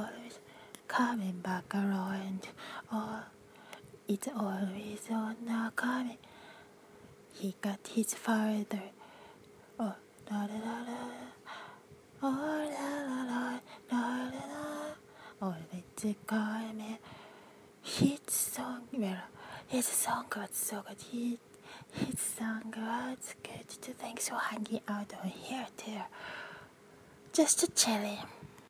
always coming back around. Oh, it's always on the coming. He got his father. Oh, da da da da. Oh, la la la, la la la. Oh, it's coming. His song, well, his song got so good. He, his song was good. Thanks for hanging out on here too. Just chilling.